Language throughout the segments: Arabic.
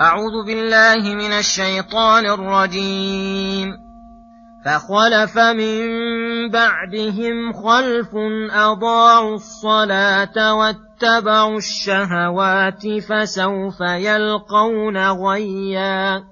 أعوذ بالله من الشيطان الرجيم. فخلف من بعدهم خلف أضاعوا الصلاة واتبعوا الشهوات فسوف يلقون غيًّا.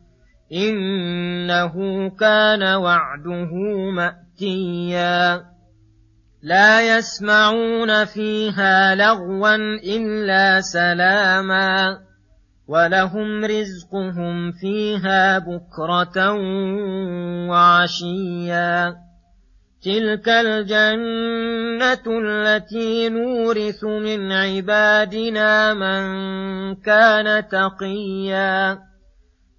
إنه كان وعده مأتي زكيا لا يسمعون فيها لغوا إلا سلاما. ولهم رزقهم فيها بكرة وعشيا. تلك الجنة التي نورث من عبادنا من كان تقيا.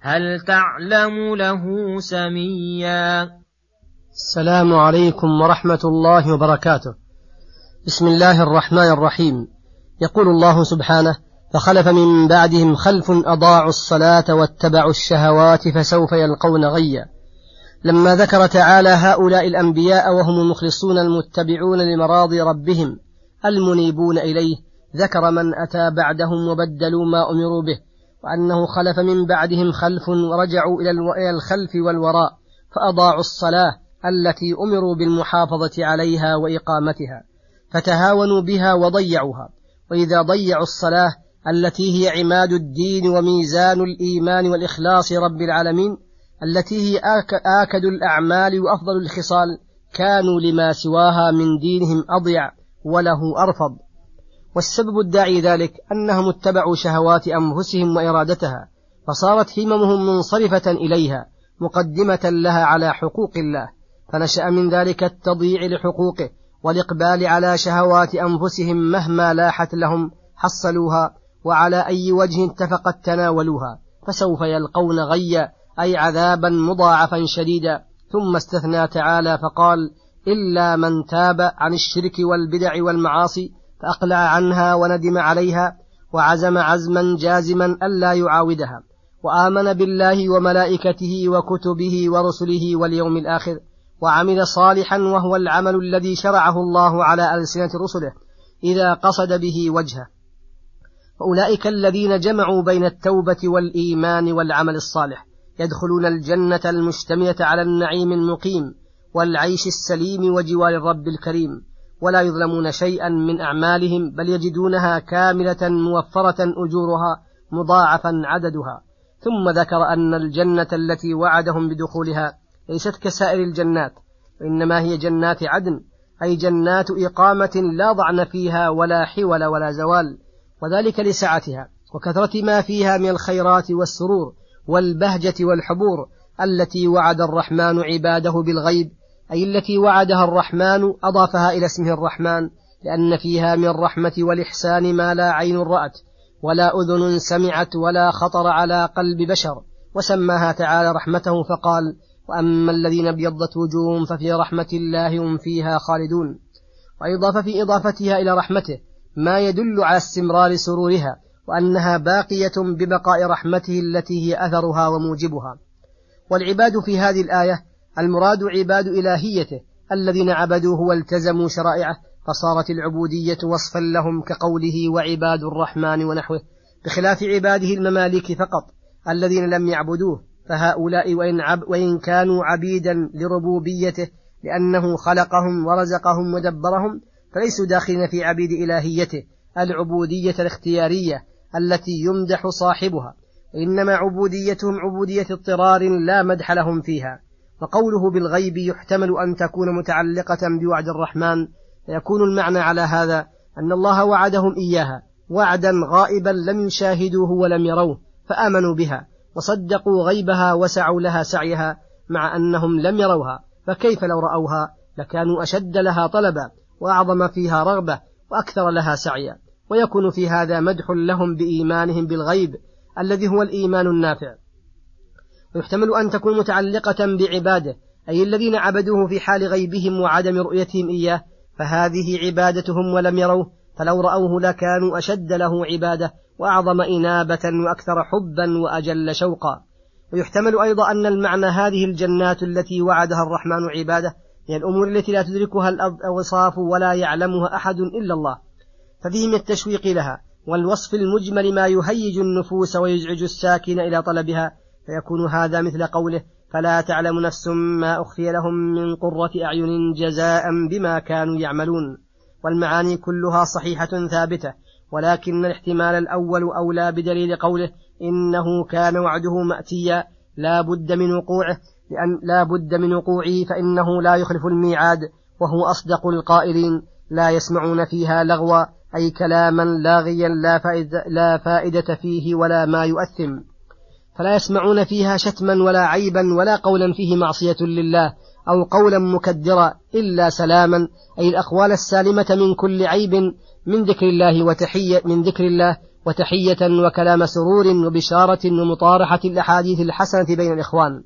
هل تعلم له سميا؟ السلام عليكم ورحمة الله وبركاته. بسم الله الرحمن الرحيم. يقول الله سبحانه فخلف من بعدهم خلف أضاعوا الصلاة واتبعوا الشهوات فسوف يلقون غيا. لما ذكر تعالى هؤلاء الأنبياء وهم المخلصون المتبعون لمراضي ربهم المنيبون إليه ذكر من أتى بعدهم وبدلوا ما أمروا به. وأنه خلف من بعدهم خلف ورجعوا إلى الخلف والوراء فأضاعوا الصلاة التي أمروا بالمحافظة عليها وإقامتها فتهاونوا بها وضيعوها. وإذا ضيعوا الصلاة التي هي عماد الدين وميزان الإيمان والإخلاص رب العالمين التي هي آكد الأعمال وأفضل الخصال كانوا لما سواها من دينهم أضيع وله أرفض. والسبب الداعي ذلك أنهم اتبعوا شهوات أنفسهم وإرادتها فصارت هممهم منصرفة إليها مقدمة لها على حقوق الله فنشأ من ذلك التضييع لحقوقه والإقبال على شهوات أنفسهم مهما لاحت لهم حصلوها وعلى أي وجه اتفقت تناولوها فسوف يلقون غيا أي عذابا مضاعفا شديدا. ثم استثنى تعالى فقال إلا من تاب عن الشرك والبدع والمعاصي فأقلع عنها وندم عليها وعزم عزما جازما ألا يعاودها وآمن بالله وملائكته وكتبه ورسله واليوم الآخر وعمل صالحا وهو العمل الذي شرعه الله على ألسنة رسله إذا قصد به وجهه فأولئك الذين جمعوا بين التوبة والإيمان والعمل الصالح يدخلون الجنة المشتملة على النعيم المقيم والعيش السليم وجوار الرب الكريم ولا يظلمون شيئا من أعمالهم بل يجدونها كاملة موفرة أجورها مضاعفا عددها. ثم ذكر أن الجنة التي وعدهم بدخولها ليست كسائر الجنات وإنما هي جنات عدن أي جنات إقامة لا ضعن فيها ولا حول ولا زوال وذلك لسعتها وكثرة ما فيها من الخيرات والسرور والبهجة والحبور التي وعد الرحمن عباده بالغيب أي التي وعدها الرحمن أضافها إلى اسمه الرحمن لأن فيها من الرحمة والإحسان ما لا عين رأت ولا أذن سمعت ولا خطر على قلب بشر. وسماها تعالى رحمته فقال وأما الذين ابيضت وجوههم ففي رحمة الله هم فيها خالدون. وإضاف في إضافتها إلى رحمته ما يدل على استمرار سرورها وأنها باقية ببقاء رحمته التي هي أثرها وموجبها. والعباد في هذه الآية المراد عباد إلهيته الذين عبدوه والتزموا شرائعه فصارت العبودية وصفا لهم كقوله وعباد الرحمن ونحوه. بخلاف عباده المماليك فقط الذين لم يعبدوه فهؤلاء وإن, عب وإن كانوا عبيدا لربوبيته لأنه خلقهم ورزقهم ودبرهم فليسوا داخلين في عبيد إلهيته العبودية الاختيارية التي يمدح صاحبها. إنما عبوديتهم عبودية اضطرار لا مدح لهم فيها. وقوله بالغيب يحتمل أن تكون متعلقة بوعد الرحمن فيكون المعنى على هذا أن الله وعدهم إياها وعدا غائبا لم يشاهدوه ولم يروه فآمنوا بها وصدقوا غيبها وسعوا لها سعيها مع أنهم لم يروها فكيف لو رأوها؟ لكانوا أشد لها طلبا وأعظم فيها رغبة وأكثر لها سعيا ويكون في هذا مدح لهم بإيمانهم بالغيب الذي هو الإيمان النافع. ويحتمل أن تكون متعلقة بعباده أي الذين عبدوه في حال غيبهم وعدم رؤيتهم إياه فهذه عبادتهم ولم يروه فلو رأوه لكانوا أشد له عبادة وأعظم إنابة وأكثر حبا وأجل شوقا. ويحتمل أيضا أن المعنى هذه الجنات التي وعدها الرحمن عباده هي الأمور التي لا تدركها الأوصاف ولا يعلمها أحد إلا الله. ففيه من التشويق لها والوصف المجمل ما يهيج النفوس ويزعج الساكن إلى طلبها فيكون هذا مثل قوله فلا تعلم نفس ما أخفي لهم من قرة أعين جزاء بما كانوا يعملون. والمعاني كلها صحيحة ثابتة ولكن الاحتمال الأول أولى بدليل قوله إنه كان وعده مأتيا. لا بد من وقوعه لأن لا بد من وقوعه فإنه لا يخلف الميعاد وهو أصدق القائلين. لا يسمعون فيها لغوا أي كلاما لاغيا لا فائدة, لا فائدة فيه ولا ما يؤثم. فلا يسمعون فيها شتما ولا عيبا ولا قولا فيه معصية لله أو قولا مكدرا إلا سلاما. أي الأقوال السالمة من كل عيب من ذكر الله وتحية من ذكر الله وتحية وكلام سرور وبشارة ومطارحة الأحاديث الحسنة بين الإخوان.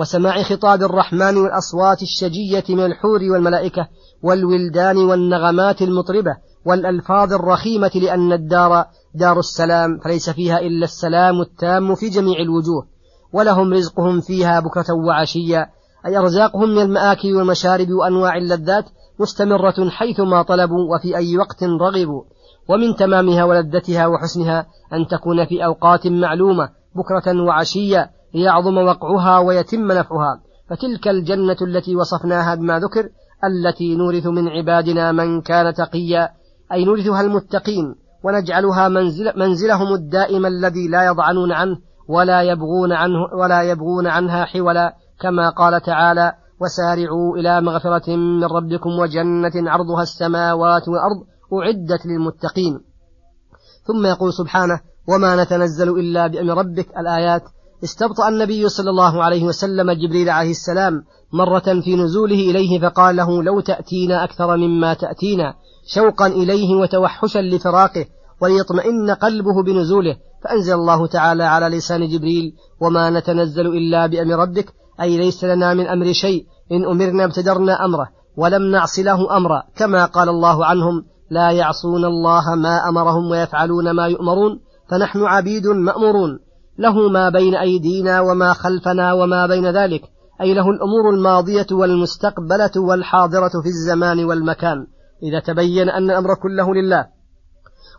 وسماع خطاب الرحمن والأصوات الشجية من الحور والملائكة والولدان والنغمات المطربة والألفاظ الرخيمة لأن الدار دار السلام فليس فيها إلا السلام التام في جميع الوجوه ولهم رزقهم فيها بكرة وعشيا أي أرزاقهم من المآكل والمشارب وأنواع اللذات مستمرة حيثما طلبوا وفي أي وقت رغبوا ومن تمامها ولذتها وحسنها أن تكون في أوقات معلومة بكرة وعشيا ليعظم وقعها ويتم نفعها. فتلك الجنة التي وصفناها بما ذكر التي نورث من عبادنا من كان تقيا. أي نورثها المتقين ونجعلها منزل منزلهم الدائم الذي لا يضعنون عنه ولا يبغون عنه ولا يبغون عنها حولا كما قال تعالى وسارعوا إلى مغفرة من ربكم وجنة عرضها السماوات والأرض أعدت للمتقين. ثم يقول سبحانه وما نتنزل إلا بأمر ربك. الآيات استبطأ النبي صلى الله عليه وسلم جبريل عليه السلام مرة في نزوله إليه فقال له لو تأتينا أكثر مما تأتينا شوقا إليه وتوحشا لفراقه وليطمئن قلبه بنزوله فأنزل الله تعالى على لسان جبريل وما نتنزل إلا بأمر ربك أي ليس لنا من أمر شيء إن أمرنا ابتدرنا أمره ولم نعص له أمرا كما قال الله عنهم لا يعصون الله ما أمرهم ويفعلون ما يؤمرون فنحن عبيد مأمورون له ما بين أيدينا وما خلفنا وما بين ذلك. أي له الأمور الماضية والمستقبلة والحاضرة في الزمان والمكان. إذا تبين أن الأمر كله لله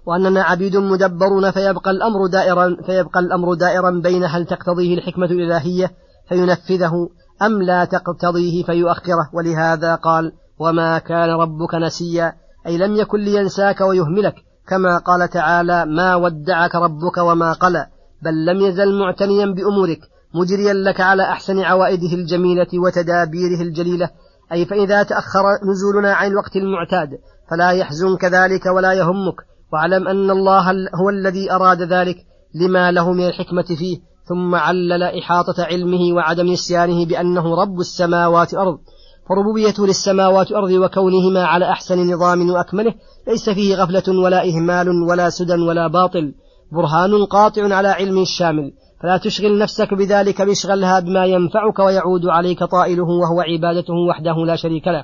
وأننا عبيد مدبرون فيبقى الأمر دائرا فيبقى الأمر دائرا بين هل تقتضيه الحكمة الإلهية فينفذه أم لا تقتضيه فيؤخره. ولهذا قال وما كان ربك نسيا. أي لم يكن لينساك ويهملك كما قال تعالى ما ودعك ربك وما قلى. بل لم يزل معتنيا بأمورك مجريا لك على أحسن عوائده الجميلة وتدابيره الجليلة. أي فإذا تأخر نزولنا عن الوقت المعتاد فلا يحزنك ذلك ولا يهمك. واعلم أن الله هو الذي أراد ذلك لما له من الحكمة فيه ثم علل إحاطة علمه وعدم نسيانه بأنه رب السماوات والأرض فربوبيته للسماوات والأرض وكونهما على أحسن نظام وأكمله ليس فيه غفلة ولا إهمال ولا سدى ولا باطل. برهان قاطع على علم الشامل فلا تشغل نفسك بذلك باشغلها بما ينفعك ويعود عليك طائله وهو عبادته وحده لا شريك له.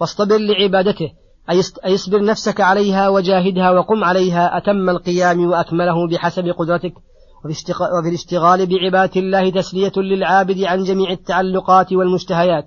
واصطبر لعبادته أي اصبر نفسك عليها وجاهدها وقم عليها. أتم القيام وأكمله بحسب قدرتك. وفي الاشتغال بعبادة الله تسلية للعابد عن جميع التعلقات والمشتهيات.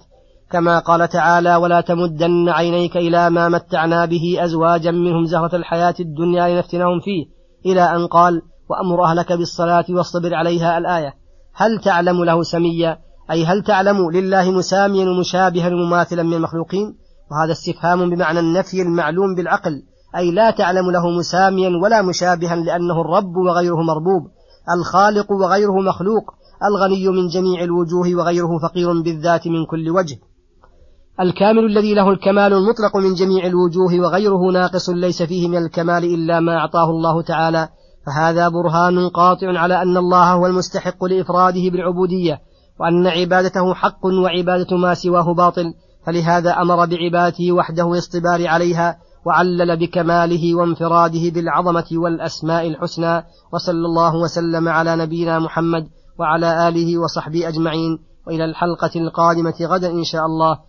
كما قال تعالى ولا تمدن عينيك إلى ما متعنا به أزواجا منهم زهرة الحياة الدنيا لنفتنهم فيه. إلى أن قال وأمر أهلك بالصلاة واصطبر عليها الآية. هل تعلم له سميا؟ أي هل تعلم لله مساميا ومشابها ومماثلا من المخلوقين؟ وهذا استفهام بمعنى النفي المعلوم بالعقل. أي لا تعلم له مساميا ولا مشابها لأنه الرب وغيره مربوب الخالق وغيره مخلوق الغني من جميع الوجوه وغيره فقير بالذات من كل وجه. الكامل الذي له الكمال المطلق من جميع الوجوه وغيره ناقص ليس فيه من الكمال إلا ما أعطاه الله تعالى فهذا برهان قاطع على أن الله هو المستحق لإفراده بالعبودية وأن عبادته حق وعبادة ما سواه باطل فلهذا أمر بعبادته وحده والاصطبار عليها وعلل بكماله وانفراده بالعظمة والأسماء الحسنى وصلى الله وسلم على نبينا محمد وعلى آله وصحبه أجمعين وإلى الحلقة القادمة غدا إن شاء الله.